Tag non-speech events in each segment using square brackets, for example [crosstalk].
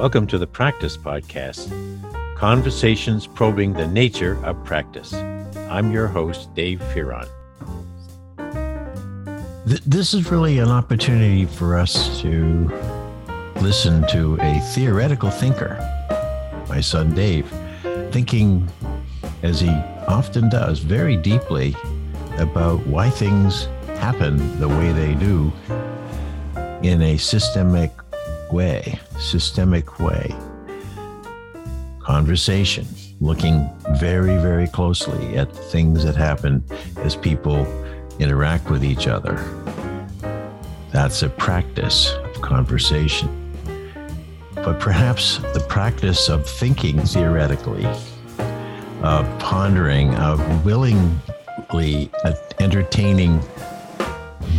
Welcome to the Practice Podcast Conversations Probing the Nature of Practice. I'm your host, Dave Fearon. This is really an opportunity for us to listen to a theoretical thinker, my son Dave, thinking, as he often does, very deeply about why things happen the way they do in a systemic way, systemic way. Conversation, looking very, very closely at things that happen as people interact with each other. That's a practice of conversation. But perhaps the practice of thinking theoretically, of pondering, of willingly entertaining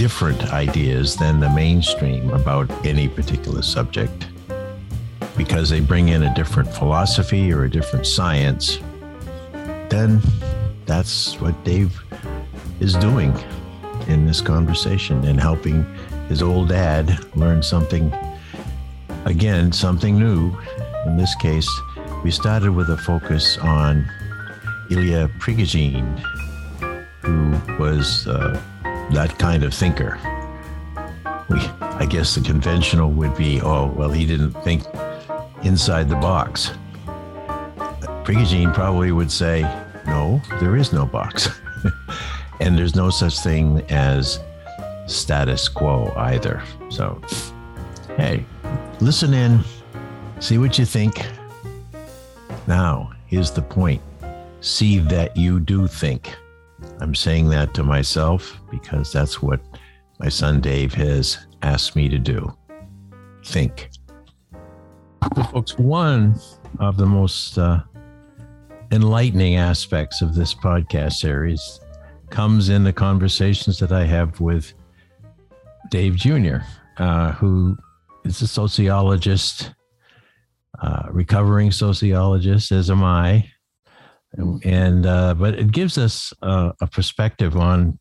different ideas than the mainstream about any particular subject because they bring in a different philosophy or a different science, then that's what Dave is doing in this conversation and helping his old dad learn something, again, something new. In this case, we started with a focus on Ilya Prigogine, who was uh, that kind of thinker. We, I guess the conventional would be, oh, well, he didn't think inside the box. Prigogine probably would say, no, there is no box. [laughs] and there's no such thing as status quo either. So, hey, listen in, see what you think. Now, here's the point see that you do think. I'm saying that to myself because that's what my son Dave has asked me to do. Think. Folks, one of the most uh, enlightening aspects of this podcast series comes in the conversations that I have with Dave Jr., uh, who is a sociologist, uh, recovering sociologist, as am I and uh, but it gives us uh, a perspective on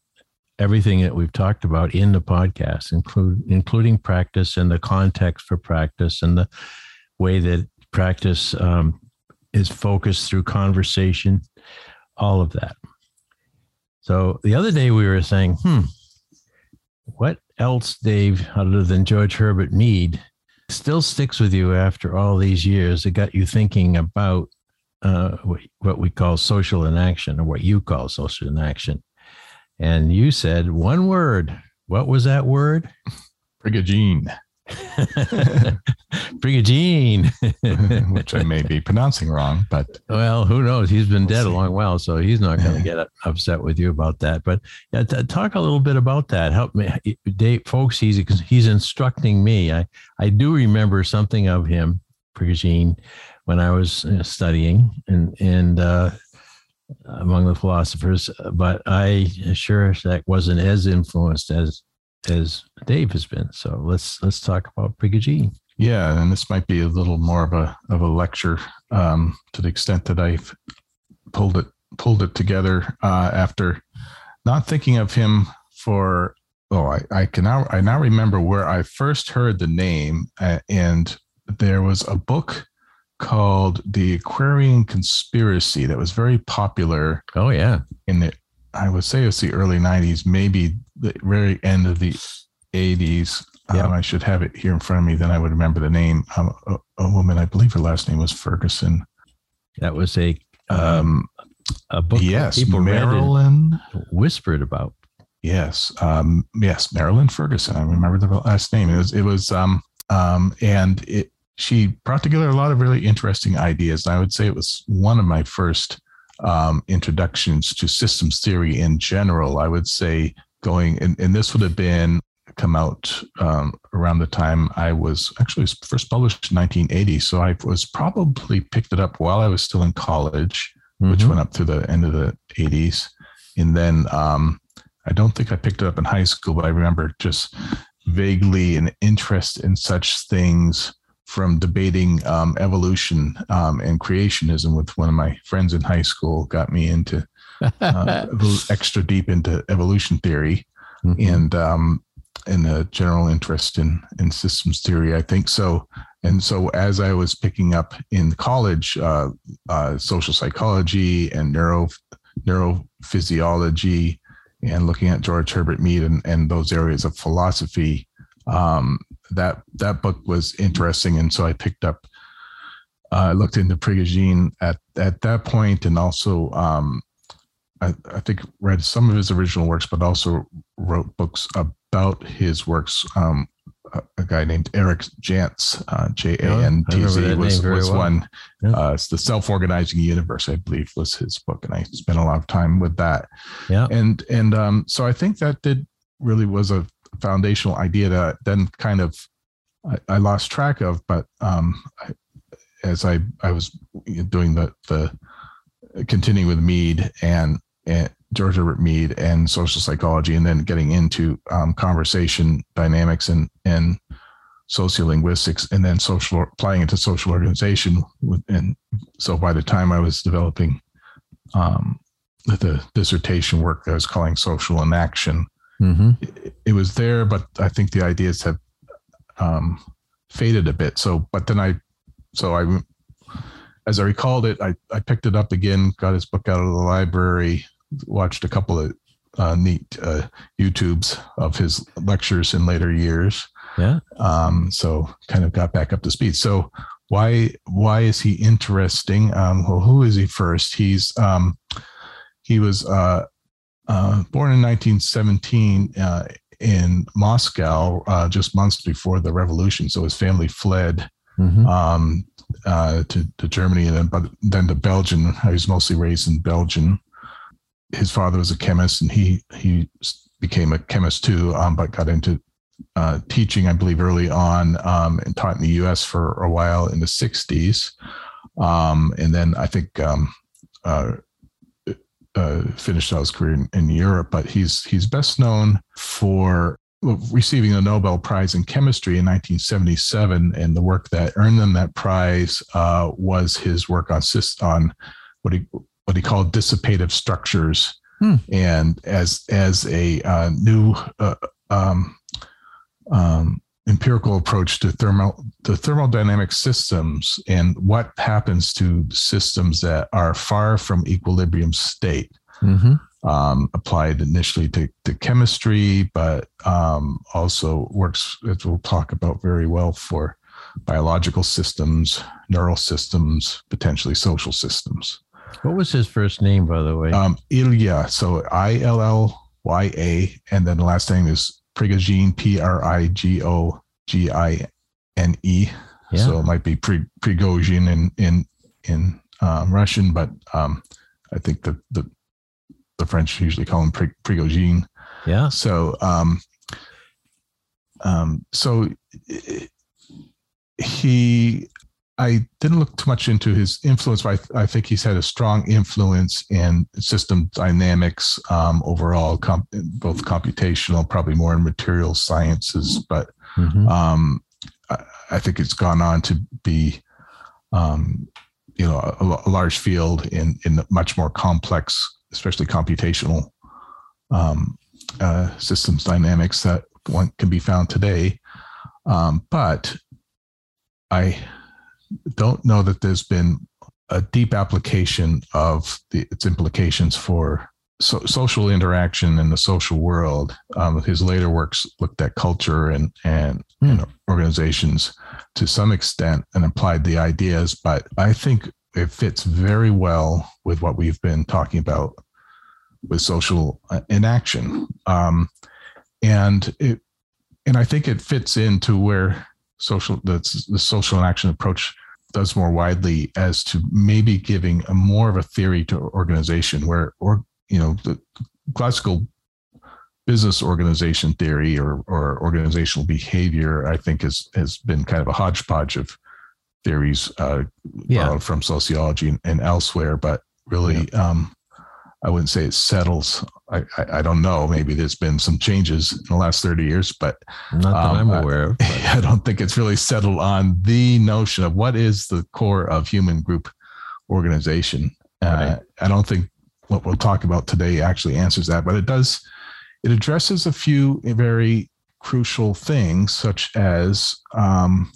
everything that we've talked about in the podcast, include including practice and the context for practice and the way that practice um, is focused through conversation, all of that. So the other day we were saying, hmm, what else, Dave, other than George Herbert Mead, still sticks with you after all these years? It got you thinking about uh, what we call social inaction, or what you call social inaction. And you said one word. What was that word? Prigogine. [laughs] Prigogine, [laughs] which I may be pronouncing wrong, but well, who knows? He's been we'll dead see. a long while, so he's not going to get upset with you about that. But yeah, t- talk a little bit about that. Help me, Dave, folks. He's he's instructing me. I I do remember something of him, Prigogine, when I was uh, studying and and uh, among the philosophers, but I sure that wasn't as influenced as as Dave has been. So let's let's talk about Prigogine. Yeah, and this might be a little more of a of a lecture um, to the extent that I've pulled it pulled it together uh, after not thinking of him for oh I, I can now I now remember where I first heard the name uh, and there was a book called The Aquarian Conspiracy that was very popular. Oh, yeah. In the, I would say it's the early 90s, maybe the very end of the 80s. Yeah. Um, I should have it here in front of me. Then I would remember the name. Um, a, a, woman, I believe her last name was Ferguson. That was a um, a book yes, people Marilyn whispered about. Yes, um, yes, Marilyn Ferguson. I remember the last name. It was it was um um and it she brought together a lot of really interesting ideas. And I would say it was one of my first um, introductions to systems theory in general. I would say going, and, and this would have been come out um, around the time I was actually first published in 1980. So I was probably picked it up while I was still in college, mm-hmm. which went up through the end of the 80s. And then um, I don't think I picked it up in high school, but I remember just vaguely an interest in such things from debating um, evolution um, and creationism with one of my friends in high school got me into uh, [laughs] extra deep into evolution theory mm-hmm. and um, and a general interest in in systems theory. I think so. and so as I was picking up in college, uh, uh, social psychology and neuro neurophysiology, and looking at George Herbert Mead and, and those areas of philosophy, um, that that book was interesting, and so I picked up. I uh, looked into Prigogine at at that point, and also um, I, I, think read some of his original works, but also wrote books about his works. Um, a, a, guy named Eric Jantz, uh, J A N T Z, was, was well. one. Yeah. Uh, it's the self-organizing universe, I believe, was his book, and I spent a lot of time with that. Yeah, and and um, so I think that did really was a foundational idea that then kind of I, I lost track of, but um, I, as I I was doing the the continuing with Mead and and George Herbert Mead and social psychology, and then getting into um, conversation dynamics and and sociolinguistics, and then social applying it to social organization. And so by the time I was developing um, the dissertation work I was calling social in action, mm-hmm. it, it, was there, but I think the ideas have um, faded a bit. So, but then I, so I, as I recalled it, I, I picked it up again, got his book out of the library, watched a couple of uh, neat uh, YouTubes of his lectures in later years. Yeah. Um, so kind of got back up to speed. So why why is he interesting? Um, well, who is he first? He's um, he was uh, uh, born in 1917 uh, in Moscow, uh, just months before the revolution. So his family fled mm-hmm. um, uh, to, to Germany and then but then to Belgium. He was mostly raised in Belgium his father was a chemist and he he became a chemist too, um, but got into uh, teaching, I believe, early on um, and taught in the U.S. for a while in the '60s, um, and then I think um, uh, finished out his career in, in, Europe. But he's he's best known for receiving the Nobel Prize in Chemistry in 1977, and the work that earned them that prize uh, was his work on on what he what he called dissipative structures. Hmm. And as as a uh, new uh, um, um, empirical approach to thermal to thermodynamic systems and what happens to systems that are far from equilibrium state. Mm-hmm. Um, applied initially to, to chemistry, but um, also works, as we'll talk about very well, for biological systems, neural systems, potentially social systems. What was his first name, by the way? Um, Ilya. So I L L Y A, and then the last name is Prigogine, P R I G O G I N E. Yeah. So it might be Prigozhin in in in um, Russian, but um, I think the the the French usually call him Prigogine. Yeah. So um, um, so he I didn't look too much into his influence, but I, I think he's had a strong influence in system dynamics um, overall, comp, both computational, probably more in material sciences. But mm-hmm. um, I, I, think it's gone on to be, um, you know, a, a, large field in in much more complex, especially computational um, uh, systems dynamics that one can be found today. Um, but I don't know that there's been a deep application of the, its implications for so, social interaction in the social world. Um, his later works looked at culture and and mm. you know, organizations to some extent and applied the ideas, but I think it fits very well with what we've been talking about with social uh, inaction. Um, and it and I think it fits into where social the, the social action approach does more widely as to maybe giving a more of a theory to organization where or you know the classical business organization theory or or organizational behavior i think has has been kind of a hodgepodge of theories uh, yeah. from sociology and, and, elsewhere but really yeah. um, I wouldn't say it settles. I, I, don't know. Maybe there's been some changes in the last 30 years, but not that um, I'm aware of. I, [laughs] I don't think it's really settled on the notion of what is the core of human group organization. Uh, right. Uh, I don't think what we'll talk about today actually answers that, but it does. It addresses a few very crucial things, such as um,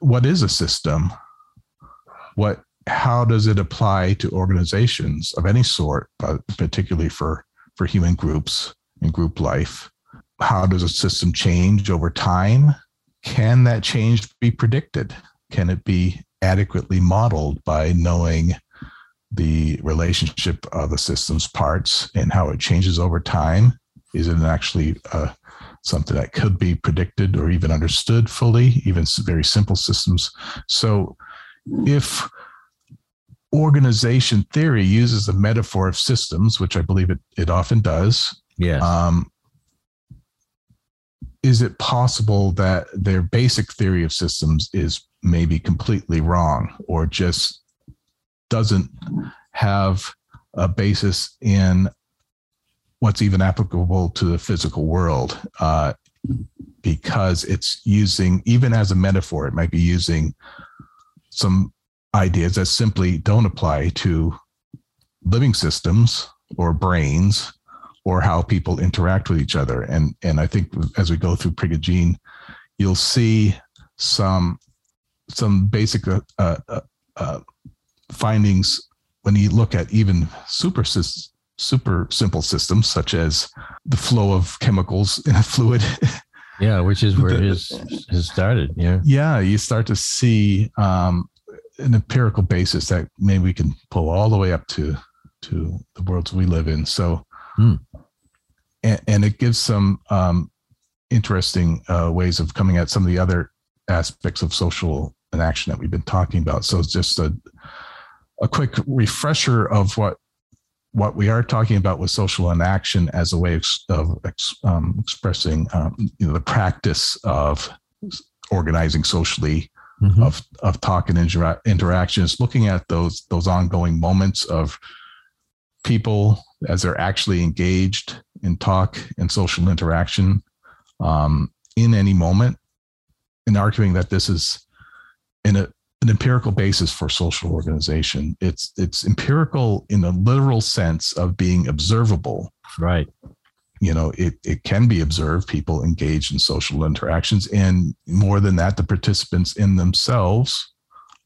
what is a system? What how does it apply to organizations of any sort, but particularly for for human groups and group life? How does a system change over time? Can that change be predicted? Can it be adequately modeled by knowing the relationship of the system's parts and how it changes over time? Is it actually uh, something that could be predicted or even understood fully, even very simple systems? So, if organization theory uses the metaphor of systems, which I believe it, it often does, Yeah. um, is it possible that their basic theory of systems is maybe completely wrong or just doesn't have a basis in what's even applicable to the physical world uh, because it's using even as a metaphor it might be using some ideas that simply don't apply to living systems or brains or how people interact with each other. And and I think as we go through Prigogine, you'll see some some basic uh, uh, uh, findings when you look at even super super simple systems such as the flow of chemicals in a [laughs] fluid. yeah, which is where the- his has started. Yeah. yeah, you start to see um, an empirical basis that maybe we can pull all the way up to to the worlds we live in. So, Hmm. and, and it gives some um, interesting uh, ways of coming at some of the other aspects of social inaction that we've been talking about. So, it's just a a quick refresher of what what we are talking about with social inaction as a way of, of ex, um, expressing um, you know the practice of organizing socially Mhm. of of talk and intera- interactions, looking at those those ongoing moments of people as they're actually engaged in talk and social interaction um, in any moment, and arguing that this is in a an empirical basis for social organization. It's it's empirical in the literal sense of being observable Right. You know it, it can be observed people engage in social interactions and more than that the participants in themselves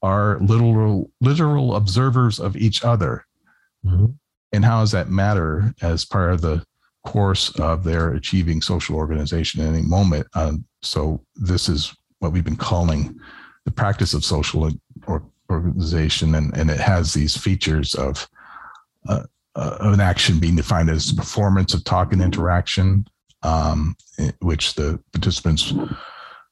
are literal literal observers of each other Mhm. and how does that matter as part of the course of their achieving social organization in any moment um, so this is what we've been calling the practice of social or organization and, and it has these features of uh, uh, of an action being defined as the performance of talk and interaction, um, in which the participants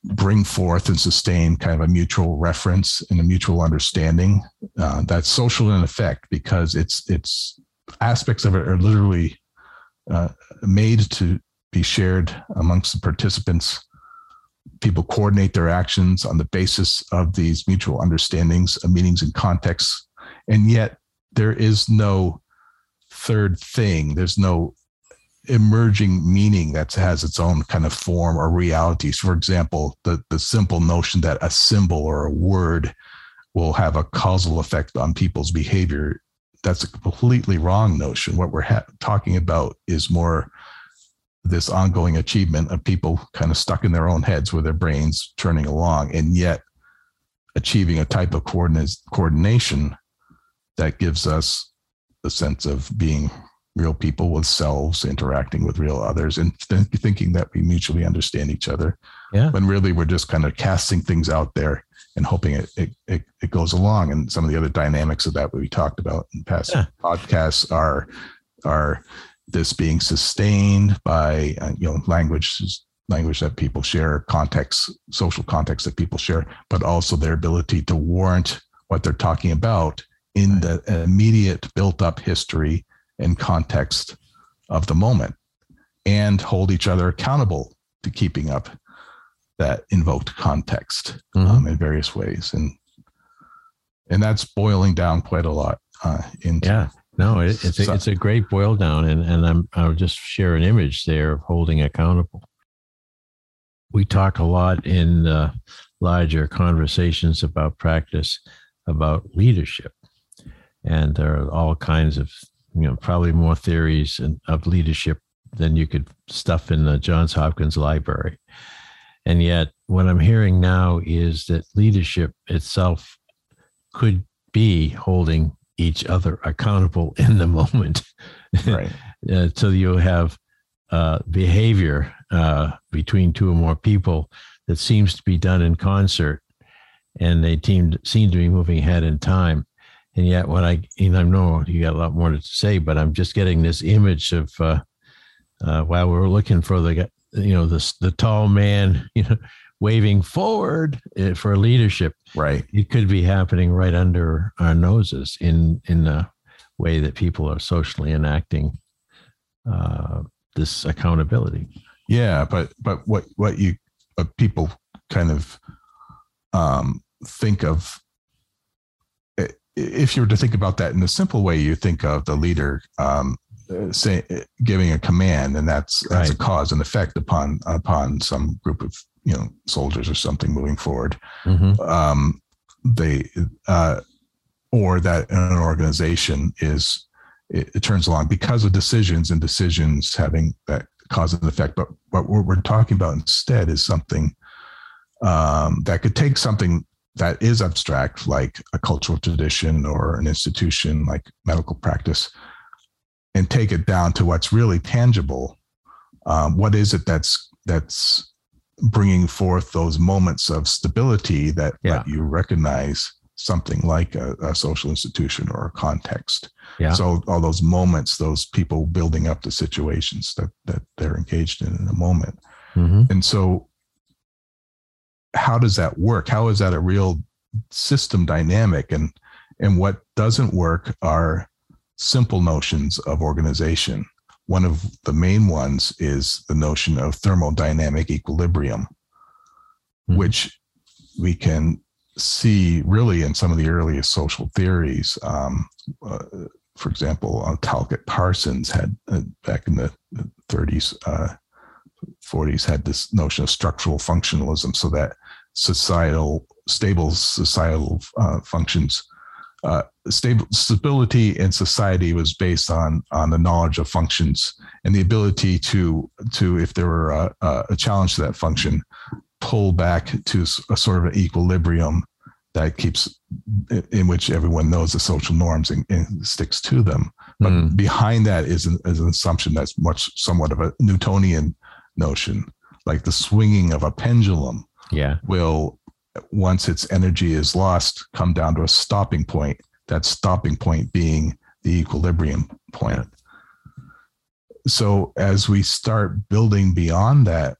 bring forth and sustain kind of a mutual reference and a mutual understanding. Uh, that's social in effect because it's it's aspects of it are literally uh, made to be shared amongst the participants. People coordinate their actions on the basis of these mutual understandings, of meanings and contexts, and yet there is no third thing. There's no emerging meaning that has its own kind of form or realities. For example, the, the simple notion that a symbol or a word will have a causal effect on people's behavior. That's a completely wrong notion. What we're ha- talking about is more this ongoing achievement of people kind of stuck in their own heads with their brains turning along and yet achieving a type of coordination that gives us the sense of being real people with selves interacting with real others and th- thinking that we mutually understand each other Yeah. when really we're just kind of casting things out there and hoping it, it, it, it goes along and some of the other dynamics of that we talked about in past Yeah. podcasts are are this being sustained by uh, you know language language that people share context social context that people share but also their ability to warrant what they're talking about in the immediate built up history and context of the moment and hold each other accountable to keeping up that invoked context Mhm. um, in various ways and and that's boiling down quite a lot uh, into Yeah. No, it, it's a, it's a great boil down, and and I'm I'll just share an image there of holding accountable. We talk a lot in uh, larger conversations about practice about leadership, and there are all kinds of you know probably more theories and- of leadership than you could stuff in the Johns Hopkins Library. And yet, what I'm hearing now is that leadership itself could be holding each other accountable [laughs] in the moment. Right. [laughs] uh, so you have uh, behavior uh, between two or more people that seems to be done in concert, and they team, seem to be moving ahead in time. And yet, what I, and I know you got a lot more to say, but I'm just getting this image of uh, uh, while we're looking for the, you know, the the tall man, [laughs] you know, waving forward uh, for leadership. Right. It could be happening right under our noses in in the way that people are socially enacting uh, this accountability. Yeah, but but what what you uh, people kind of um, think of if you were to think about that in a simple way, you think of the leader um, say giving a command, and that's that's right. a cause and effect upon upon some group of you know soldiers or something moving forward. Mm-hmm. Um, they uh, or that an organization is it, it, turns along because of decisions and decisions having that cause and effect. But what we're talking about instead is something um, that could take something that is abstract, like a cultural tradition or an institution like medical practice, and take it down to what's really tangible. Um, what is it that's that's bringing forth those moments of stability that yeah. let you recognize something like a, a, social institution or a context. Yeah. So all those moments, those people building up the situations that that they're engaged in in a moment. Mm-hmm. And so how does that work? How is that a real system dynamic? And and what doesn't work are simple notions of organization. One of the main ones is the notion of thermodynamic equilibrium, mm-hmm. which we can see really in some of the earliest social theories. Um, uh, for example, uh, Talcott Parsons had uh, back in the 30s, 40s, uh, had this notion of structural functionalism, so that societal, stable societal uh, functions. Uh, stable stability in society was based on on the knowledge of functions and the ability to to if there were a, a challenge to that function pull back to a sort of an equilibrium that keeps in which everyone knows the social norms and, and sticks to them but mm. behind that is an, is an assumption that's much somewhat of a newtonian notion like the swinging of a pendulum yeah. will once its energy is lost come down to a stopping point that stopping point being the equilibrium point. So as we start building beyond that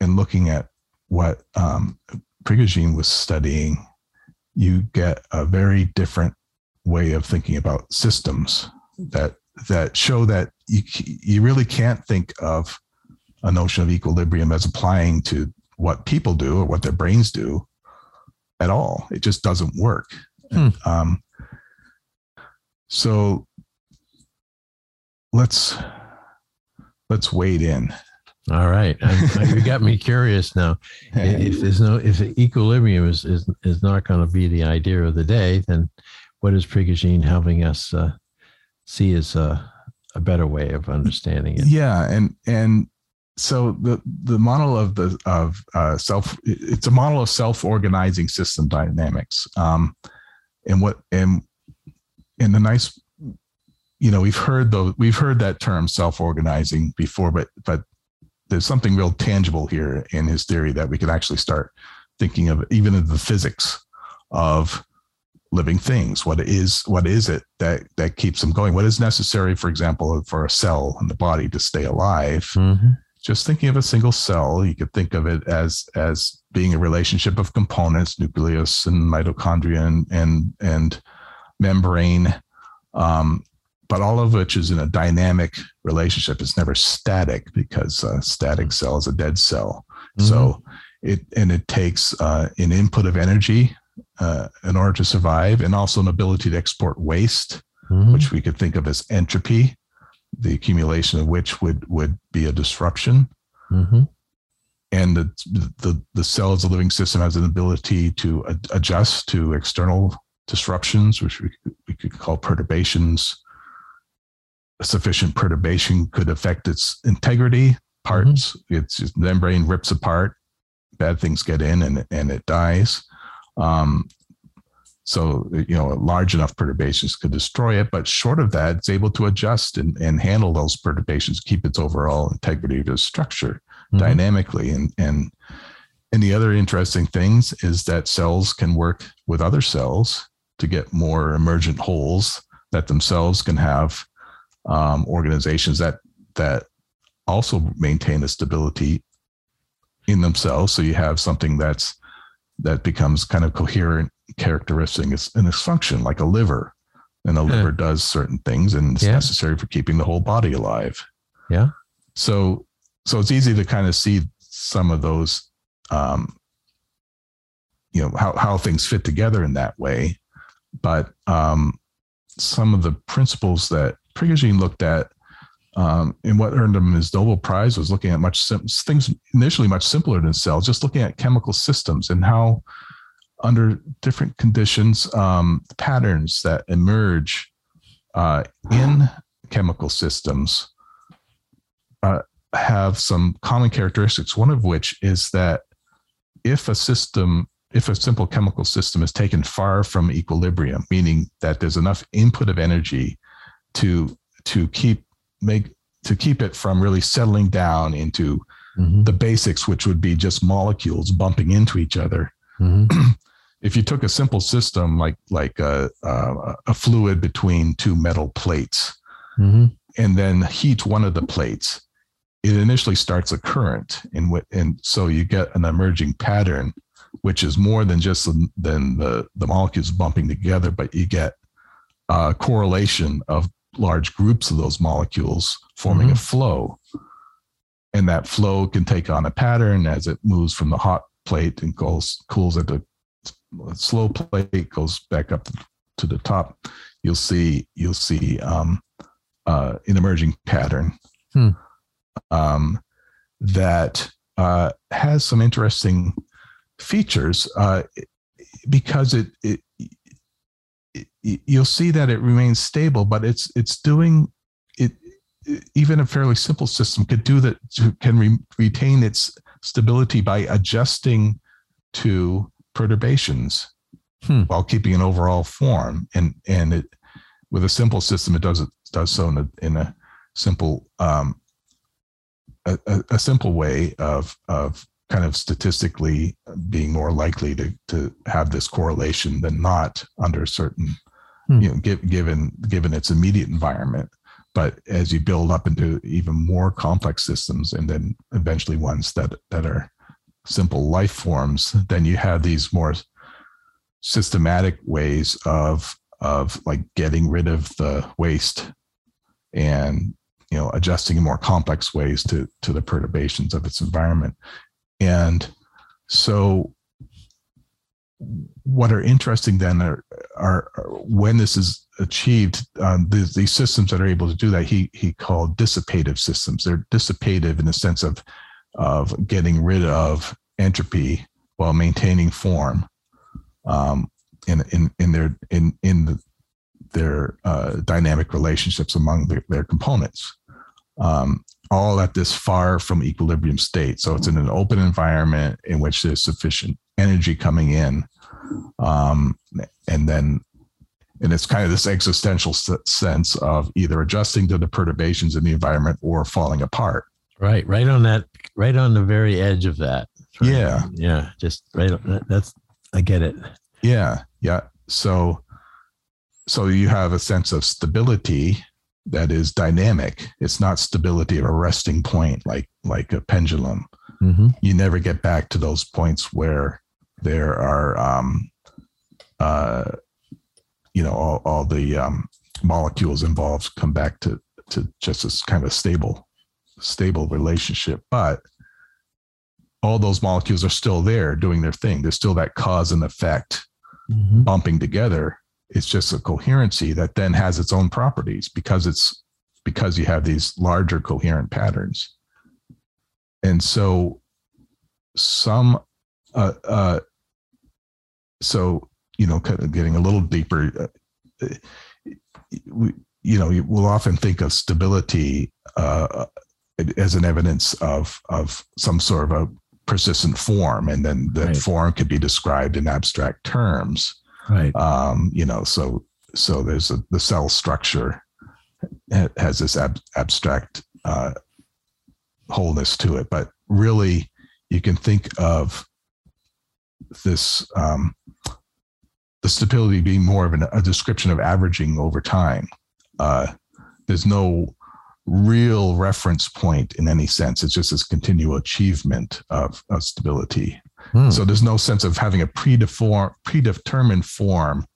and looking at what um, Prigogine was studying, you get a very different way of thinking about systems that that show that you you really can't think of a notion of equilibrium as applying to what people do or what their brains do at all. It just doesn't work. Hmm. Um, so let's let's wade in. All right, [laughs] you got me curious now. If there's no, if equilibrium is is, is not going to be the idea of the day, then what is Prigogine helping us uh, see as a, a better way of understanding it? Yeah, and and so the the model of the of uh, self it's a model of self organizing system dynamics. Um, and what and and the nice you know we've heard the we've heard that term self organizing before but but there's something real tangible here in his theory that we can actually start thinking of even in the physics of living things. What is what is it that that keeps them going? What is necessary for example for a cell in the body to stay alive mm-hmm just thinking of a single cell, you could think of it as as being a relationship of components, nucleus and mitochondria and and, and membrane, um, but all of which is in a dynamic relationship. It's never static because a static cell is a dead cell. Mm-hmm. So it and it takes uh, an input of energy uh, in order to survive, and also an ability to export waste, mm-hmm. which we could think of as entropy the accumulation of which would would be a disruption. Mm-hmm. And the, the the cell as a living system has an ability to adjust to external disruptions, which we, we could call perturbations. A sufficient perturbation could affect its integrity parts. Mm-hmm. Its membrane rips apart, bad things get in and and it dies. Um, so you know, large enough perturbations could destroy it, but short of that, it's able to adjust and, and handle those perturbations, keep its overall integrity of the structure mm-hmm. dynamically. And and and the other interesting things is that cells can work with other cells to get more emergent wholes that themselves can have um, organizations that that also maintain the stability in themselves. So you have something that's that becomes kind of coherent characteristic in its function, like a liver. And a liver does certain things and it's yeah. necessary for keeping the whole body alive. Yeah. So so it's easy to kind of see some of those um, you know how, how things fit together in that way but um, some of the principles that Prigogine looked at um, and what earned him his Nobel Prize was looking at much sim- things initially much simpler than cells, just looking at chemical systems and how, under different conditions, um, patterns that emerge uh, in chemical systems uh, have some common characteristics. One of which is that if a system, if a simple chemical system is taken far from equilibrium, meaning that there's enough input of energy to to keep make to keep it from really settling down into mm-hmm. the basics, which would be just molecules bumping into each other. Mm-hmm. [clears throat] if you took a simple system like like a, a, a fluid between two metal plates, mm-hmm. and then heat one of the plates, it initially starts a current, in what, and so you get an emerging pattern, which is more than just the, than the the molecules bumping together, but you get a correlation of large groups of those molecules forming mm-hmm. a flow. And that flow can take on a pattern as it moves from the hot plate and goes cools at the slow plate, goes back up to the top. You'll see you'll see um, uh, an emerging pattern hmm. um, that uh, has some interesting features uh, because it, it you'll see that it remains stable, but it's it's doing it. Even a fairly simple system could do that. Can re, retain its stability by adjusting to perturbations hmm. while keeping an overall form. And and it with a simple system, it does it does so in a in a simple um, a, a simple way of of kind of statistically being more likely to to have this correlation than not under certain hmm. you know give, given given its immediate environment but as you build up into even more complex systems and then eventually ones that that are simple life forms then you have these more systematic ways of of like getting rid of the waste and you know adjusting in more complex ways to to the perturbations of its environment and so what are interesting then are, are, are when this is achieved, um, the, these systems that are able to do that, he he called dissipative systems. They're dissipative in the sense of of getting rid of entropy while maintaining form um, in in in their in in the, their uh, dynamic relationships among the, their components. Um, all at this far from equilibrium state. So it's in an open environment in which there's sufficient energy coming in. Um, and then, and it's kind of this existential sense of either adjusting to the perturbations in the environment or falling apart. Right. Right on that, right on the very edge of that. Right. Yeah. Yeah. Just right. That's, I get it. Yeah. Yeah. So, so you have a sense of stability that is dynamic. It's not stability of a resting point like like a pendulum. Mm-hmm. You never get back to those points where there are, um, uh, you know, all, all the um, molecules involved come back to to just as kind of stable stable relationship. But all those molecules are still there doing their thing. There's still that cause and effect mm-hmm. bumping together it's just a coherency that then has its own properties because it's because you have these larger coherent patterns and so some uh, uh, so you know kind of getting a little deeper uh, we, you know we'll often think of stability uh, as an evidence of of some sort of a persistent form, and then the Right. form could be described in abstract terms. Right. Um, you know, so so there's a, the cell structure has this ab- abstract uh, wholeness to it, but really, you can think of this um, the stability being more of an, a description of averaging over time. Uh, there's no real reference point in any sense. It's just this continual achievement of, of stability. Hmm. So there's no sense of having a predeform, predetermined form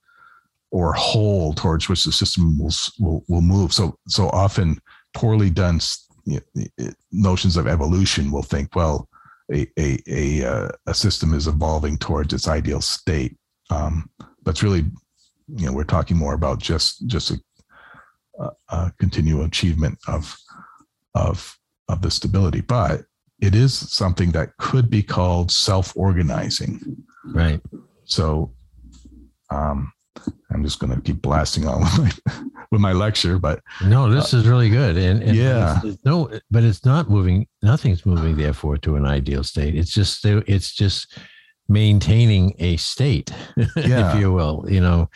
or whole towards which the system will will, will move. So so often poorly done s- y- y- notions of evolution will think, well, a a a, uh, a system is evolving towards its ideal state. Um, but it's really, you know, we're talking more about just just a, a, a continual achievement of of of the stability. But it is something that could be called self-organizing. right. So um, I'm just going to keep blasting on [laughs] with my, with my lecture, but No, this is really good. And, and Yeah. it's- it's no, but it's not moving. Nothing's moving, therefore, to an ideal state. It's just, it's just maintaining a state, [laughs] Yeah. if you will. You know,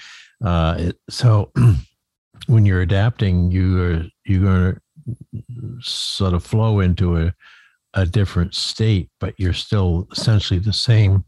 uh, it, so [clears throat] when you're adapting, you are you're going to sort of flow into a a different state, but you're still essentially the same.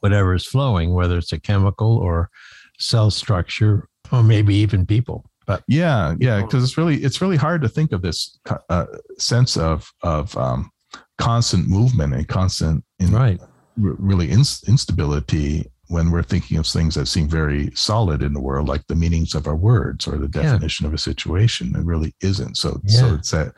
Whatever is flowing, whether it's a chemical or cell structure, or maybe even people. But yeah, yeah, because it's really it's really hard to think of this uh, sense of of um, constant movement and constant in, right, really ins- instability when we're thinking of things that seem very solid in the world, like the meanings of our words or the Yeah. definition of a situation. It really isn't. So, so it's that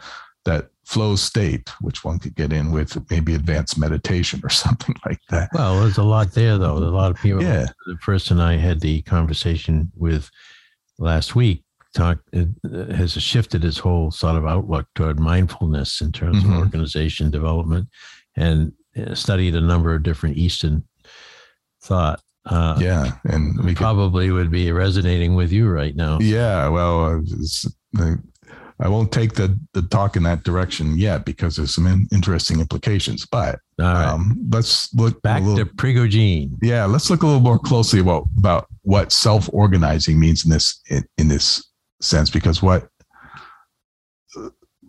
that flow state, which one could get in with maybe advanced meditation or [laughs] something like that. Well, there's a lot there, though. There's a lot of people. Yeah. The person I had the conversation with last week talk uh, has shifted his whole sort of outlook toward mindfulness in terms Mhm. of organization development, and uh, studied a number of different Eastern thought. Uh, yeah, and we could probably would be resonating with you right now. Yeah, well, uh, I won't take the the talk in that direction yet because there's some in, interesting implications. But right. um, let's look Back little, to Prigogine. yeah, let's look a little more closely about about what self organizing means in this in, in this sense because what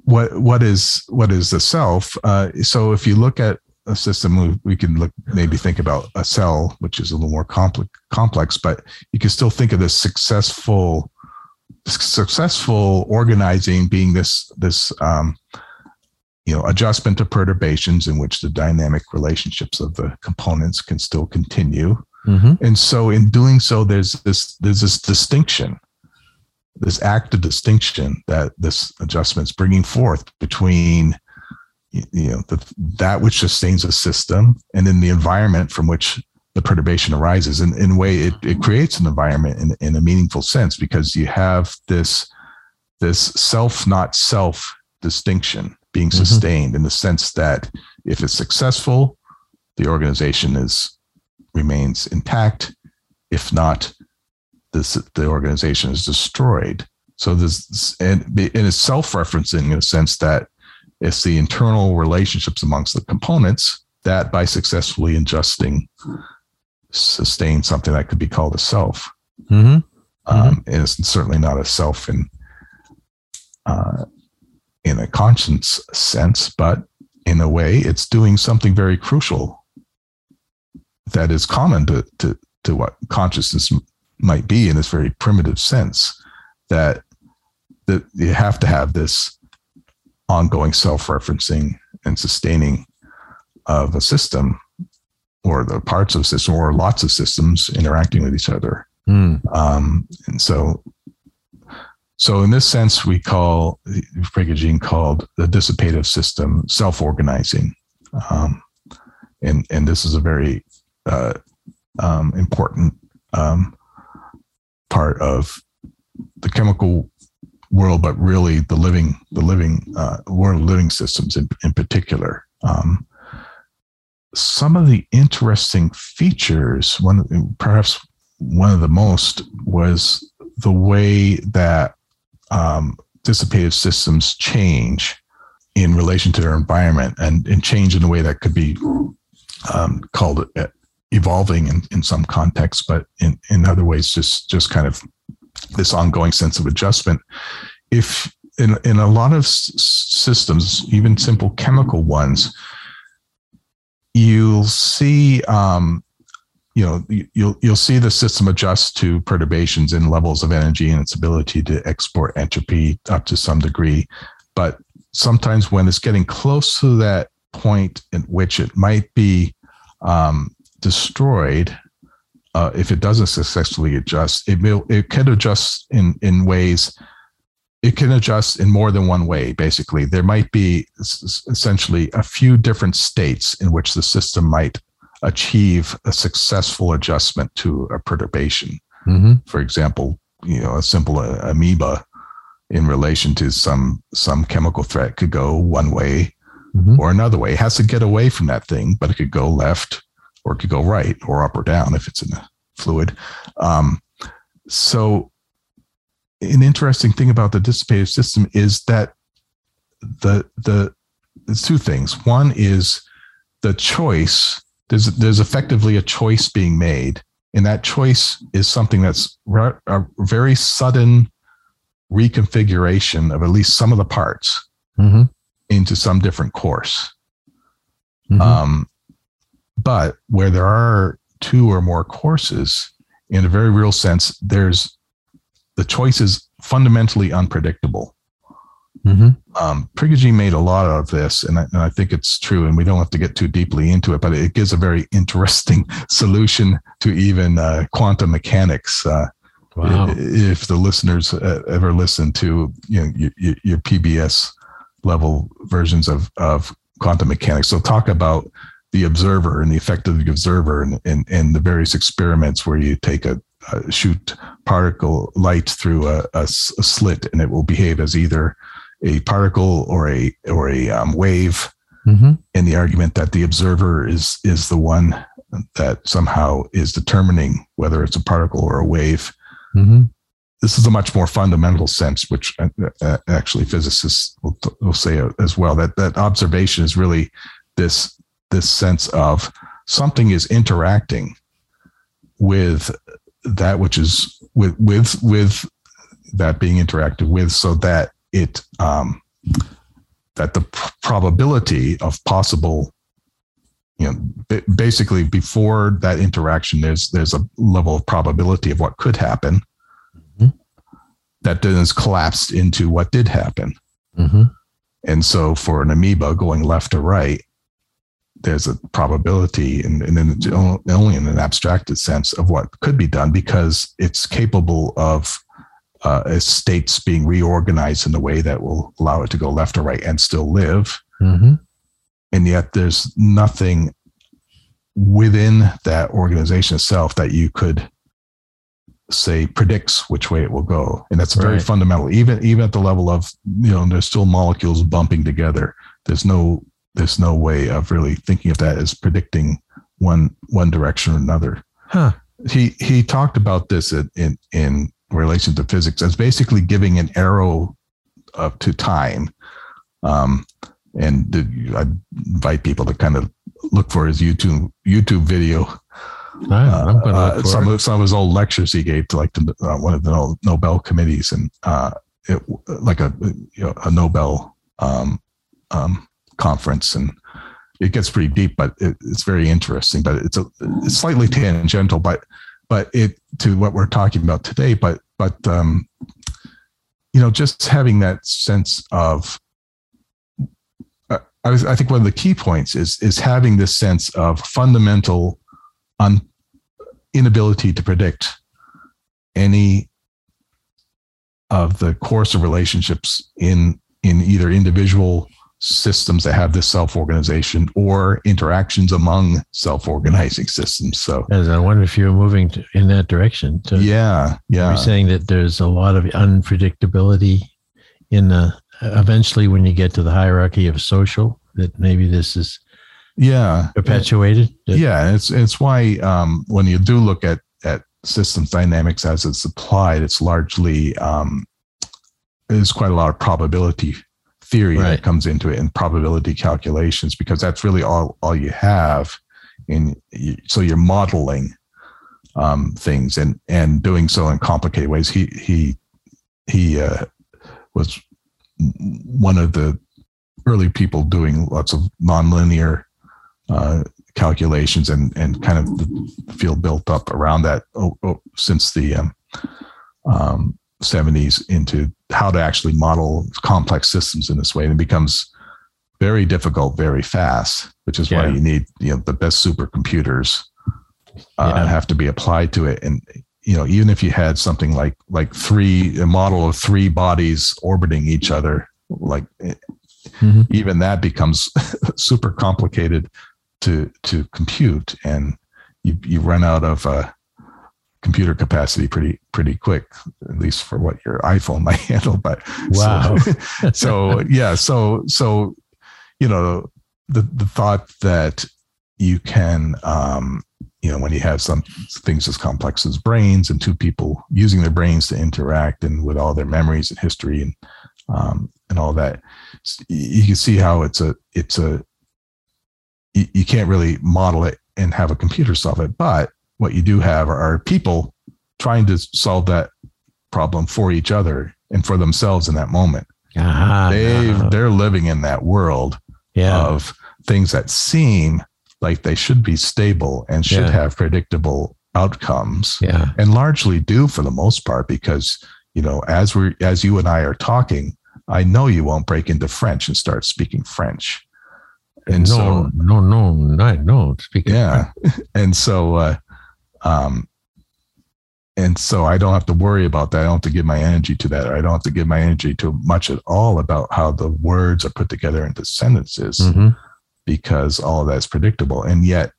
what what is what is the self? Uh, so if you look at a system, we, we can look maybe think about a cell, which is a little more complex complex, but you can still think of this successful successful organizing being this this um, you know adjustment to perturbations in which the dynamic relationships of the components can still continue Mm-hmm. and so in doing so there's this there's this distinction this active distinction that this adjustment is bringing forth between you know the, that which sustains a system and then the environment from which the perturbation arises. And in a way it, it creates an environment in, in a meaningful sense because you have this this self not self distinction being Mhm. sustained in the sense that if it's successful the organization is remains intact. If not this the organization is destroyed. So this and, and it's self-referencing in a sense that it's the internal relationships amongst the components that by successfully adjusting sustain something that could be called a self Mm-hmm. um, and it's certainly not a self in uh, in a conscience sense, but in a way, it's doing something very crucial that is common to to to what consciousness might be in this very primitive sense. That that you have to have this ongoing self-referencing and sustaining of a system or the parts of a system or lots of systems interacting with each other Mm. um, and so, so in this sense, we call Prigogine called the dissipative system self-organizing, um, and and this is a very uh, um, important um, part of the chemical world, but really the living the living uh, world living systems in in particular. Um, some of the interesting features, one perhaps one of the most was the way that um, dissipative systems change in relation to their environment and, and change in a way that could be um, called uh, evolving in, in some contexts, but in, in other ways, just, just kind of this ongoing sense of adjustment. If in, in a lot of s- systems, even simple chemical ones, you'll see um, you know you'll you'll see the system adjust to perturbations in levels of energy and its ability to export entropy up to some degree but sometimes when it's getting close to that point at which it might be um, destroyed uh, if it doesn't successfully adjust it will it can adjust in in ways it can adjust in more than one way basically there might be essentially a few different states in which the system might achieve a successful adjustment to a perturbation. Mm-hmm. For example, you know, a simple amoeba in relation to some some chemical threat could go one way mm-hmm. or another way. It has to get away from that thing, but it could go left or it could go right or up or down if it's in a fluid. Um, so, an interesting thing about the dissipative system is that the the there's two things. One is the choice there's there's effectively a choice being made, and that choice is something that's a very sudden reconfiguration of at least some of the parts mm-hmm. into some different course. Mm-hmm. Um, but where there are two or more courses, in a very real sense, there's the choice is fundamentally unpredictable. Mm-hmm. Um, made a lot of this, and I, and I, think it's true. And we don't have to get too deeply into it, but it gives a very interesting [laughs] solution to even uh, quantum mechanics. Uh, wow. If the listeners uh, ever listen to you know your, your PBS level versions of of quantum mechanics, so talk about the observer and the effect of the observer and, and, and the various experiments where you take a, a shoot particle light through a, a, a, slit and it will behave as either a particle or a or a um, wave mm-hmm. in the argument that the observer is is the one that somehow is determining whether it's a particle or a wave. Mm-hmm. This is a much more fundamental sense, which uh, uh actually physicists will, will say as well. That that observation is really this this sense of something is interacting with that which is with with with that being interacted with, so that it um, that the probability of possible you know basically before that interaction there's there's a level of probability of what could happen mm-hmm. that then is collapsed into what did happen mm-hmm. and so for an amoeba going left to right there's a probability and, and then only in an abstracted sense of what could be done because it's capable of uh, states being reorganized in a way that will allow it to go left or right and still live. Mm-hmm. And yet there's nothing within that organization itself that you could say predicts which way it will go. And that's very right. fundamental. Even even at the level of, you know, there's still molecules bumping together. There's no there's no way of really thinking of that as predicting one one direction or another. Huh. He he talked about this in in, in relation to physics as basically giving an arrow up to time. Um, and I invite people to kind of look for his YouTube YouTube video. Uh, uh, some of some of his old lectures he gave to like the, uh, one of the Nobel committees and uh, it, like a you know, a Nobel um, um, conference and it gets pretty deep, but it, it's very interesting. But it's a it's slightly tangential, but but it to what we're talking about today. But but um, you know, just having that sense of uh, I, was, I think one of the key points is is having this sense of fundamental un, inability to predict any of the course of relationships in in either individual systems that have this self-organization or interactions among self-organizing systems. So, as I wonder if you're moving to, in that direction. To, yeah, yeah. You're saying that there's a lot of unpredictability in the eventually when you get to the hierarchy of social that maybe this is yeah perpetuated. yeah, it's it's why um, when you do look at at systems dynamics as it's applied, it's largely um, there's quite a lot of probability theory Right. that comes into it and probability calculations because that's really all all you have and you, so you're modeling um, things and and doing so in complicated ways he he he uh, was one of the early people doing lots of nonlinear uh, calculations and and kind of the field built up around that oh, oh, since the um, um, 70s into how to actually model complex systems in this way and it becomes very difficult very fast which is why you need you know the best supercomputers uh, Yeah. have to be applied to it and you know even if you had something like like three a model of three bodies orbiting each other like eh, Mhm. even that becomes [laughs] super complicated to to compute and you you run out of uh, computer capacity pretty pretty quick at least for what your iphone [laughs] might handle but Wow. [laughs] so yeah so so you know the the thought that you can um you know when you have some things as complex as brains and two people using their brains to interact and with all their memories and history and um and all that you can see how it's a it's a you, you can't really model it and have a computer solve it but what you do have are people trying to solve that problem for each other and for themselves in that moment Ah, they ah, they're living in that world yeah. of things that seem like they should be stable and should Yeah. have predictable outcomes yeah. and largely do for the most part because you know as we as you and I are talking I know you won't break into French and start speaking French and no, so no, no, no, no. Speaking yeah [laughs] and so uh um and so I don't have to worry about that. I don't have to give my energy to that. Or I don't have to give my energy to much at all about how the words are put together into sentences Mhm. because all of that's predictable. And yet,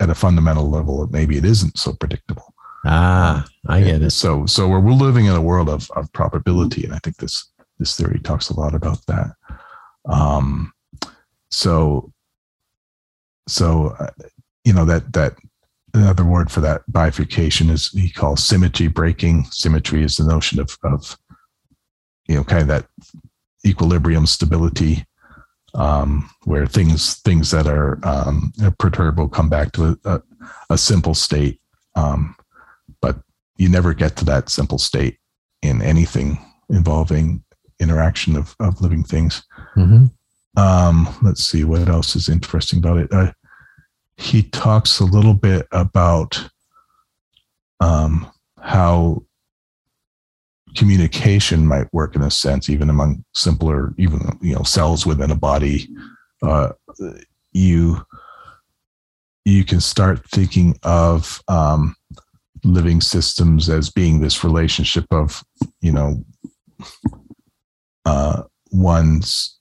at a fundamental level, maybe it isn't so predictable. Ah, I get it. So, so we're, we're living in a world of, of probability, and I think this this theory talks a lot about that. Um, so, so uh, you know that that another word for that bifurcation is he calls symmetry breaking. Symmetry is the notion of of you know kind of that equilibrium stability um, where things things that are um, perturbable come back to a, a, a simple state. Um, but you never get to that simple state in anything involving interaction of, of living things. Mhm. Um, let's see what else is interesting about it. Uh, he talks a little bit about um, how communication might work in a sense, even among simpler, even you know, cells within a body. Uh, you you can start thinking of um, living systems as being this relationship of you know uh, one's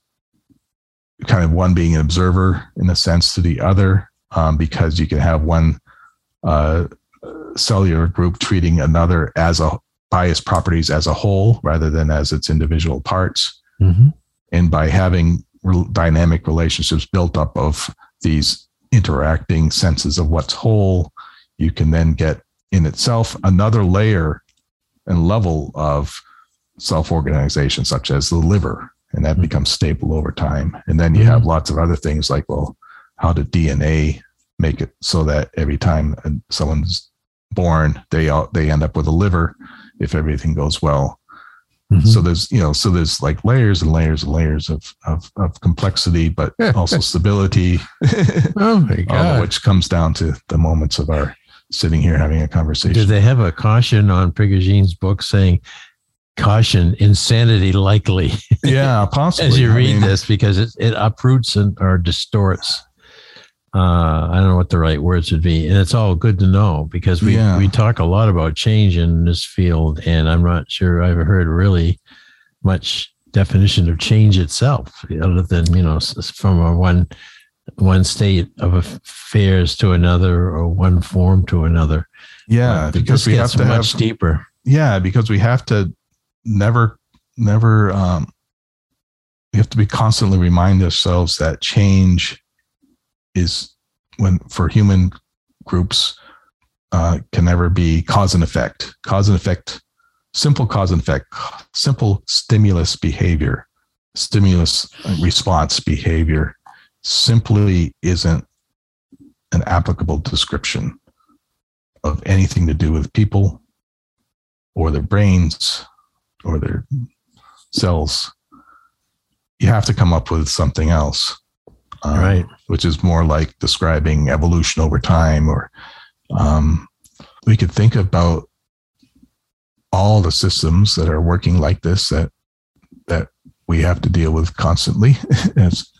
kind of one being an observer in a sense to the other um, because you can have one uh, cellular group treating another as a bias properties as a whole rather than as its individual parts Mhm. and by having re- dynamic relationships built up of these interacting senses of what's whole you can then get in itself another layer and level of self-organization such as the liver and that Mhm. becomes stable over time and then you Mhm. have lots of other things like well how did dna make it so that every time someone's born they all, they end up with a liver if everything goes well Mhm. so there's you know so there's like layers and layers and layers of of, of complexity but [laughs] also stability [laughs] oh my [laughs] god! which comes down to the moments of our sitting here having a conversation Did they have a caution on Prigogine's book saying caution insanity likely yeah possibly as you I read mean, this because it, it uproots and or distorts uh, I don't know what the right words would be, and it's all good to know because we Yeah. we talk a lot about change in this field, and I'm not sure I've heard really much definition of change itself, other than you know from a one one state of affairs to another or one form to another. yeah But because we have to much have deeper. yeah because we have to never never um we have to be constantly remind ourselves that change is when for human groups uh, can never be cause and effect cause and effect simple cause and effect simple stimulus behavior stimulus response behavior simply isn't an applicable description of anything to do with people or their brains or their cells. You have to come up with something else. Um, right. Which is more like describing evolution over time, or um, we could think about all the systems that are working like this that that we have to deal with constantly [laughs] as,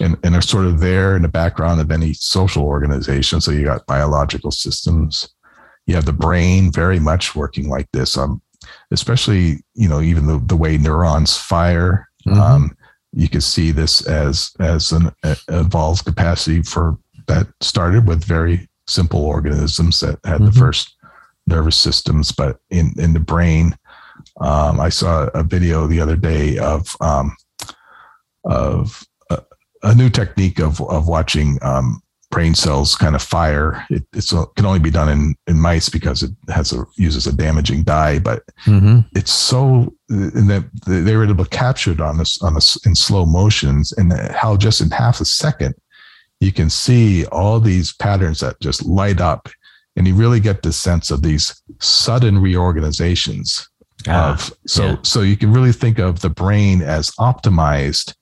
and, and are sort of there in the background of any social organization. So you got biological systems, you have the brain very much working like this. Um, especially you know even the, the way neurons fire. Mm-hmm. Um, you can see this as as an evolved capacity for that started with very simple organisms that had mm-hmm. the first nervous systems, but in in the brain. Um, I saw a video the other day of um, of a, a, new technique of of watching um, brain cells kind of fire. It it's a, can only be done in, in mice because it has a uses a damaging dye, but mm-hmm. it's so in that they were able to capture it on this on this in slow motions and how just in half a second you can see all these patterns that just light up and you really get the sense of these sudden reorganizations ah, of so yeah. so you can really think of the brain as optimized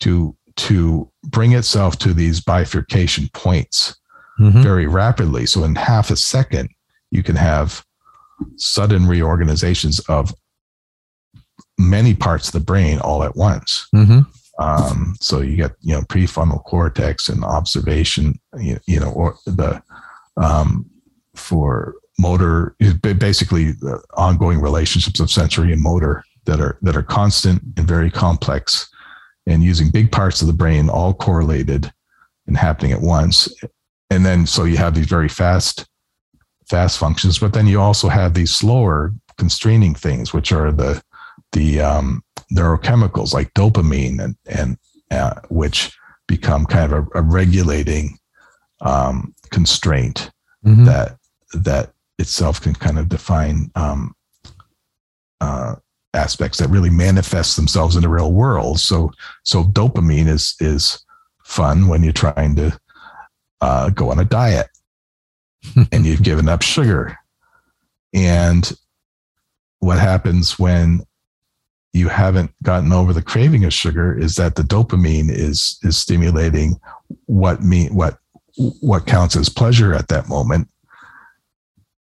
to to bring itself to these bifurcation points mm-hmm. very rapidly. So in half a second, you can have sudden reorganizations of many parts of the brain all at once. Mm-hmm. Um, so you get you know prefrontal cortex and observation, you, you know, or the um, for motor, basically the ongoing relationships of sensory and motor that are that are constant and very complex and using big parts of the brain all correlated and happening at once. And then so you have these very fast, fast functions, but then you also have these slower constraining things, which are the the um, neurochemicals like dopamine and and uh, which become kind of a, a regulating um, constraint mm-hmm. that that itself can kind of define um, uh, aspects that really manifest themselves in the real world. So so dopamine is is fun when you're trying to uh, go on a diet [laughs] and you've given up sugar. And what happens when you haven't gotten over the craving of sugar is that the dopamine is is stimulating what mean what what counts as pleasure at that moment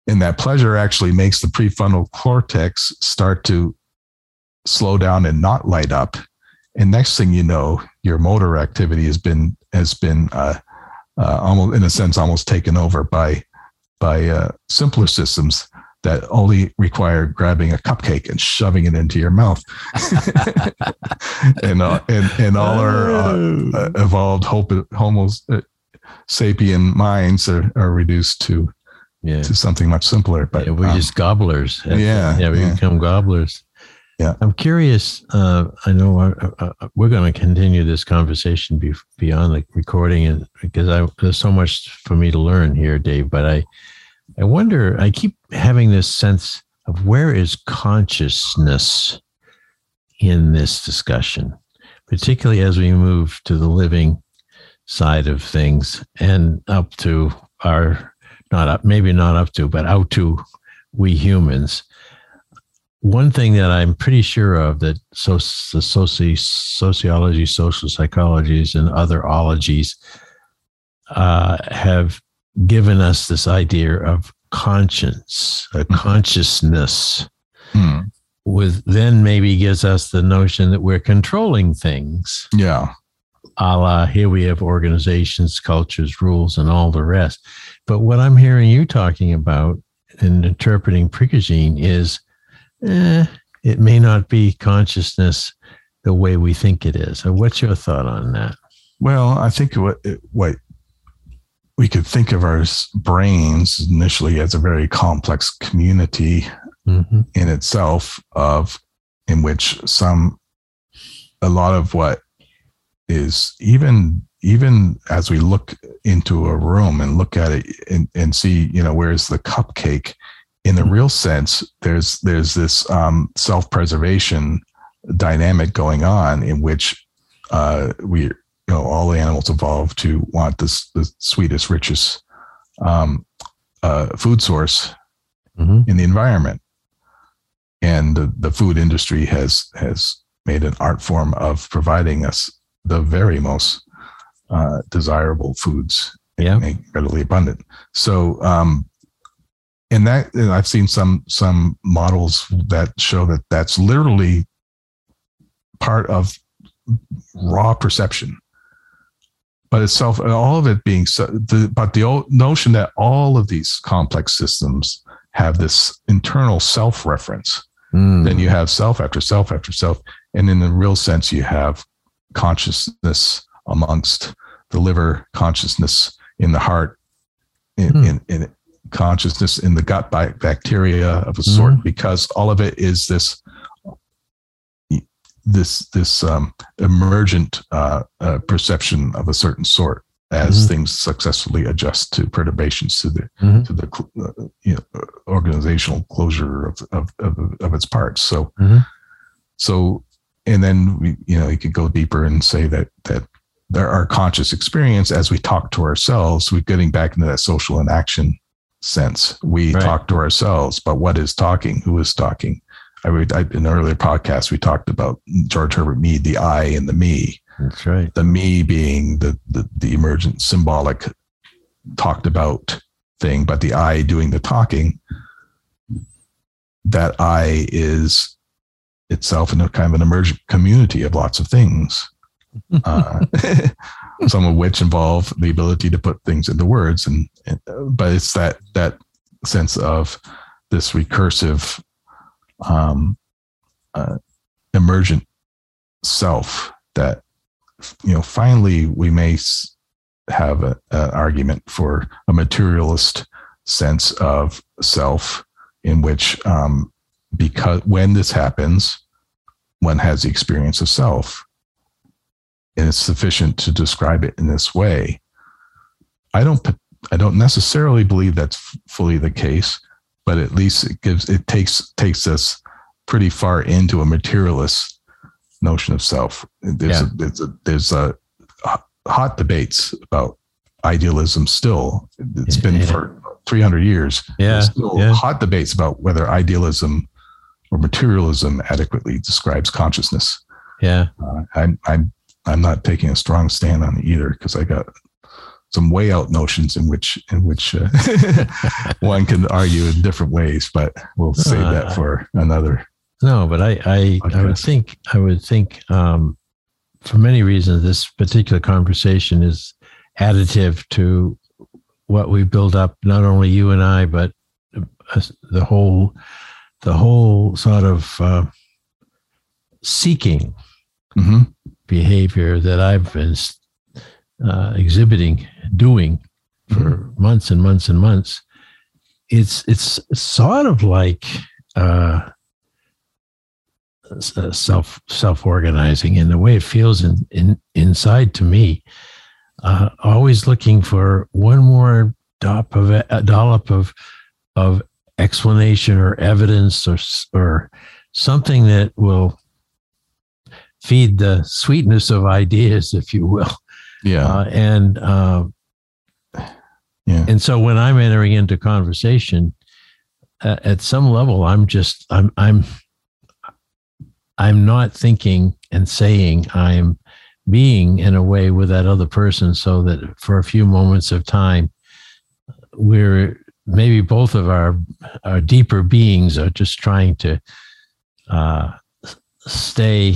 and that pleasure actually makes the prefrontal cortex start to slow down and not light up. And next thing you know, your motor activity has been has been uh, uh, almost in a sense almost taken over by by uh, simpler systems that only require grabbing a cupcake and shoving it into your mouth. [laughs] and, uh, and and all our uh, oh. uh, evolved Homo sapien minds are, are reduced to yeah. to something much simpler. But yeah, we're um, just gobblers. Yeah, yeah, we yeah. become gobblers. Yeah. I'm curious. Uh, I know uh, uh, uh we're going to continue this conversation be, beyond the recording, and because I, there's so much for me to learn here, Dave. But I, I wonder. I keep having this sense of where is consciousness in this discussion, particularly as we move to the living side of things and up to our not up, maybe not up to, but out to we humans one thing that I'm pretty sure of that so, the soci, sociology, social psychologies, and other ologies uh, have given us this idea of conscience, a mm-hmm. consciousness, hmm. with then maybe gives us the notion that we're controlling things. Yeah. A la here we have organizations, cultures, rules, and all the rest. But what I'm hearing you talking about in interpreting Prigogine is eh, it may not be consciousness the way we think it is. what's your thought on that? Well, I think what what we could think of our brains initially as a very complex community mm-hmm. in itself of in which some a lot of what is even even as we look into a room and look at it and, and see you know where's the cupcake in the real sense, there's there's this um, self-preservation dynamic going on in which uh, we, you know, all the animals evolved to want this the sweetest, richest um, uh, food source mm-hmm. in the environment, and the, the food industry has has made an art form of providing us the very most uh, desirable foods yeah. readily abundant. So, um, and that and I've seen some some models that show that that's literally part of raw perception. But itself, all of it being so, the, but the old notion that all of these complex systems have this internal self reference. Mm. Then you have self after self after self. And in the real sense, you have consciousness amongst the liver, consciousness in the heart, in, mm. in, in, consciousness in the gut by bacteria of a sort, mm. because all of it is this this this um, emergent uh, uh, perception of a certain sort as mm-hmm. things successfully adjust to perturbations to the mm-hmm. to the uh, you know, organizational closure of, of, of, of its parts. So mm-hmm. so and then we you know you could go deeper and say that that there our conscious experience as we talk to ourselves, we're getting back into that social inaction sense. We right. talk to ourselves, but what is talking? Who is talking? I, I in an earlier podcast we talked about George Herbert Mead, the I and the me. That's right. The me being the the, the emergent symbolic talked about thing, but the I doing the talking. That I is itself in a kind of an emergent community of lots of things. [laughs] uh, [laughs] some of which involve the ability to put things into words. And, and but it's that that sense of this recursive um, uh, emergent self that you know finally we may have an argument for a materialist sense of self in which um, because when this happens one has the experience of self and it's sufficient to describe it in this way i don't i don't necessarily believe that's fully the case but at least it gives it takes takes us pretty far into a materialist notion of self. There's yeah. a, there's a, there's a hot debates about idealism still. It's been yeah. for 300 years. Yeah. still yeah. hot debates about whether idealism or materialism adequately describes consciousness. Yeah. Uh, I'm I'm I'm not taking a strong stand on it either because I got some way out notions in which in which uh, [laughs] one can argue in different ways, but we'll save uh, that for another. No, but I I, I would think I would think um, for many reasons this particular conversation is additive to what we build up. Not only you and I, but uh, the whole the whole sort of uh, seeking mm-hmm. Behavior that I've been uh, exhibiting, doing for mm-hmm. months and months and months, it's it's sort of like uh, uh self self organizing in the way it feels in, in inside to me. Uh, always looking for one more dollop of a dollop of of explanation or evidence or or something that will feed the sweetness of ideas, if you will. Yeah. Uh, and uh, yeah. And so when I'm entering into conversation, uh, at some level, I'm just I'm I'm I'm not thinking and saying I'm being in a way with that other person, so that for a few moments of time, we're maybe both of our our deeper beings are just trying to uh, stay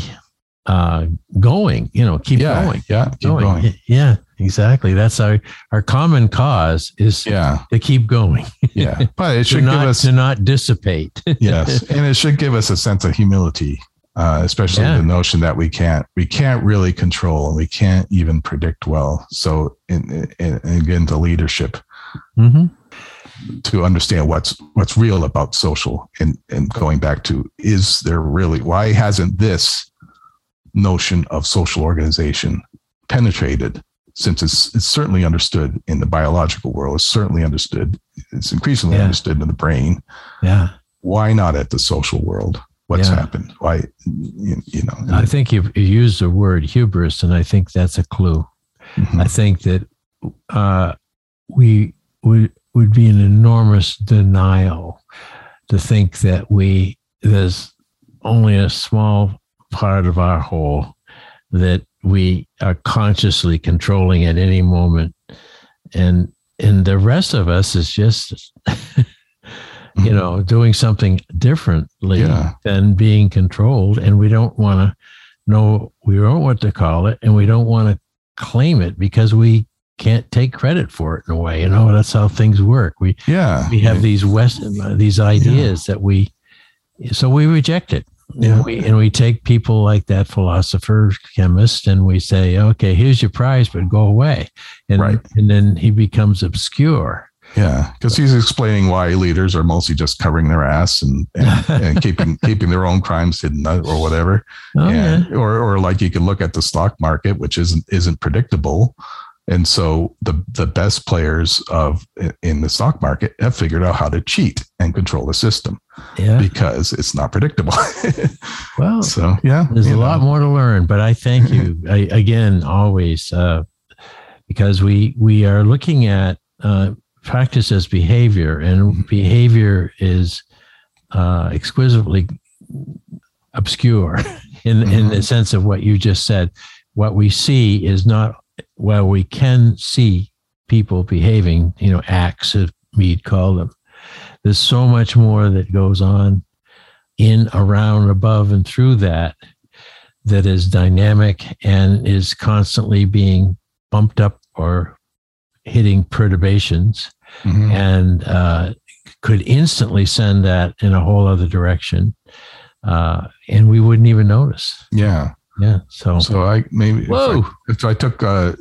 uh, going, you know, keep yeah, going. Yeah. Keep going. going. Yeah, exactly. That's our, our common cause is yeah. to keep going. yeah. But it [laughs] should not, give us to not dissipate. [laughs] yes. And it should give us a sense of humility. Uh, especially yeah. the notion that we can't we can't really control and we can't even predict well. So, in, in, in again, the leadership mm-hmm. to understand what's what's real about social and and going back to is there really why hasn't this notion of social organization penetrated since it's, it's certainly understood in the biological world it's certainly understood it's increasingly yeah. understood in the brain yeah why not at the social world what's Yeah. happened, why you, you know. I think you've you used the word hubris, and I think that's a clue. Mhm. I think that uh, we would would be an enormous denial to think that we there's only a small part of our whole that we are consciously controlling at any moment, and and the rest of us is just [laughs] you mm-hmm. know doing something differently Yeah. than being controlled, and we don't want to know we don't want to call it, and we don't want to claim it because we can't take credit for it in a way. You know, that's how things work. We yeah, we have these West uh, these ideas that we so we reject it. Yeah. And we and we take people like that philosopher, chemist, and we say, okay, here's your prize, but go away. And Right. and then he becomes obscure. Yeah, because he's explaining why leaders are mostly just covering their ass and and, [laughs] and keeping keeping their own crimes hidden uh, or whatever. Oh, yeah. and, or or like you can look at the stock market, which isn't isn't predictable, and so the the best players of in the stock market have figured out how to cheat and control the system Yeah. because it's not predictable. [laughs] Well, so yeah, There's a you lot more to learn, but I thank you [laughs] I, again always uh, because we we are looking at uh, practice as behavior, and behavior is uh, exquisitely obscure [laughs] in in the Mhm. sense of what you just said. What we see is not well. We can see people behaving, you know, acts as Mead called them. There's so much more that goes on in, around, above, and through that that is dynamic and is constantly being bumped up or hitting perturbations Mhm. and uh, could instantly send that in a whole other direction. Uh, and we wouldn't even notice. yeah. Yeah. So, So I maybe if I, whoa. if I took uh,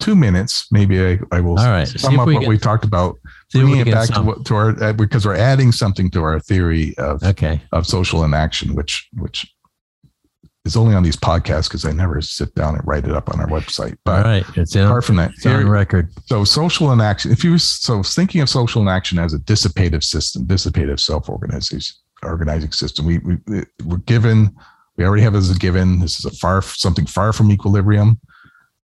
two minutes, maybe I, I will All right. Sum up we what can- we talked about, bringing it back to, what, to our uh, because we're adding something to our theory of Okay. of social inaction, which which is only on these podcasts because I never sit down and write it up on our website. But right. It's, in, apart from that, it's on record. so social inaction. If you so thinking of social inaction as a dissipative system, dissipative self-organizing organizing system, we, we we're given. We already have as a given. This is a far something far from equilibrium.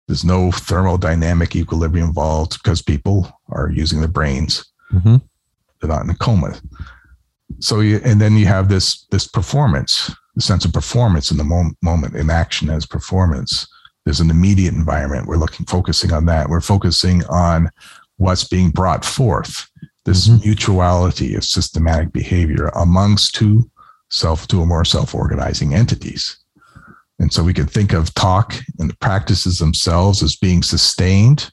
There's no thermodynamic equilibrium involved because people are using their brains Mhm. they're not in a coma. So you, and then you have this this performance, the sense of performance in the mom- moment, in action as performance. There's an immediate environment. We're looking, focusing on that. We're focusing on what's being brought forth. This Mhm. mutuality of systematic behavior amongst two self, two or more self-organizing entities. And so we could think of talk and the practices themselves as being sustained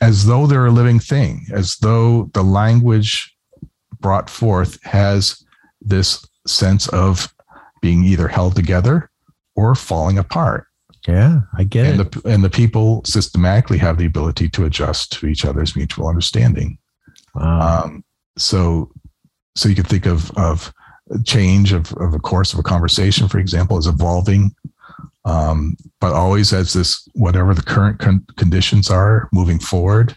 as though they're a living thing, as though the language brought forth has this sense of being either held together or falling apart. Yeah. I get And it. the and the people systematically have the ability to adjust to each other's mutual understanding. wow. Um, so so you could think of of change of, of a course of a conversation, for example, as evolving, um, but always as this whatever the current con- conditions are moving forward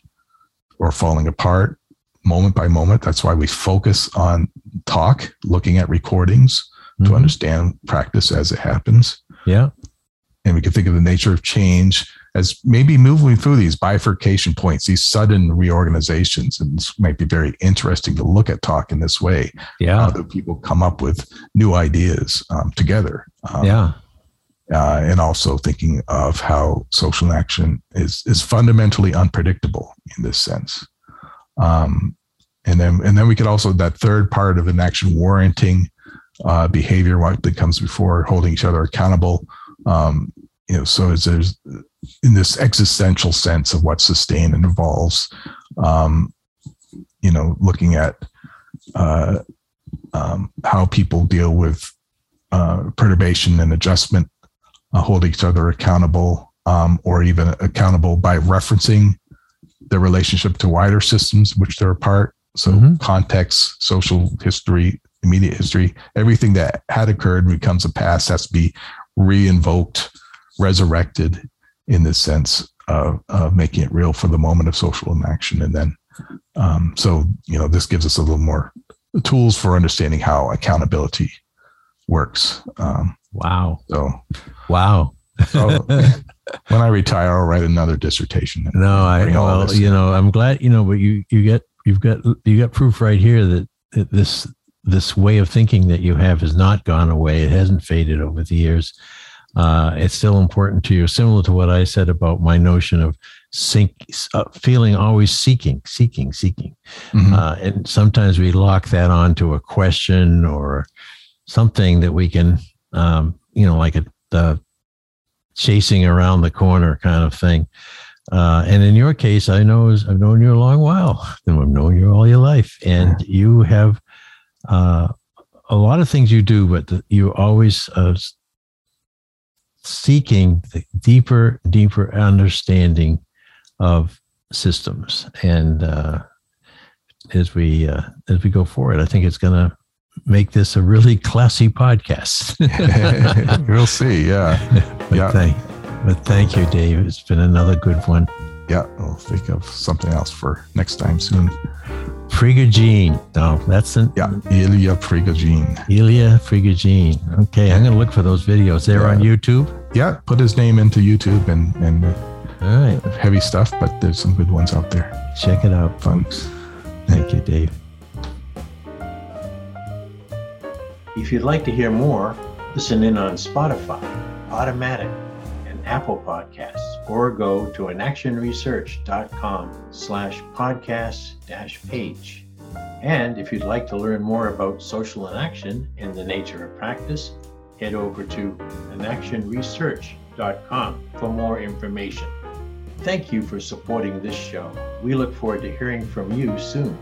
or falling apart moment by moment. That's why we focus on talk, looking at recordings to Mhm. understand practice as it happens Yeah. and we can think of the nature of change as maybe moving through these bifurcation points, these sudden reorganizations. And this might be very interesting to look at talk in this way. Yeah. How do people come up with new ideas um, together? Um, yeah. Uh, and also thinking of how social action is is fundamentally unpredictable in this sense. Um, and then and then we could also that third part of an action warranting uh, behavior what that comes before holding each other accountable. Um, you know, so as there's in this existential sense of what sustain and evolves. Um, you know, looking at uh, um, how people deal with uh, perturbation and adjustment uh, hold each other accountable um, or even accountable by referencing their relationship to wider systems which they're a part so Mhm. context social history immediate history everything that had occurred becomes a past has to be re-invoked resurrected in this sense of, of making it real for the moment of social inaction and then um, so you know this gives us a little more tools for understanding how accountability works. Um, wow. So, wow. so [laughs] when I retire, I'll write another dissertation. No, I well, you know, I'm glad you know, but you you get you've got you got proof right here that, that this this way of thinking that you have has not gone away. It hasn't faded over the years. Uh, it's still important to you, similar to what I said about my notion of sink, uh, feeling always seeking, seeking, seeking. Mm-hmm. Uh, and sometimes we lock that onto a question or something that we can, um, you know, like a, the chasing around the corner kind of thing. Uh, and in your case, I know I've known you a long while, [laughs] and I've known you all your life, and you have uh, a lot of things you do, but the, you always uh, seeking the deeper, deeper understanding of systems. And uh, as we uh, as we go forward, I think it's going to make this a really classy podcast. [laughs] we'll see. Yeah. [laughs] but yeah. Thank, but thank you, Dave. It's been another good one. Yeah. I'll think of something else for next time soon. Prigogine. No, that's an yeah, Ilya Prigogine. Ilya Prigogine. Okay, I'm going to look for those videos. They're yeah. on YouTube. Yeah, put his name into YouTube and and all right, heavy stuff, but there's some good ones out there. Check it out, folks. Thank you, Dave. If you'd like to hear more, listen in on Spotify, Automatic, and Apple Podcasts, or go to inactionresearch.com slash podcast dash page. And if you'd like to learn more about social inaction and the nature of practice, head over to inactionresearch.com for more information. Thank you for supporting this show. We look forward to hearing from you soon.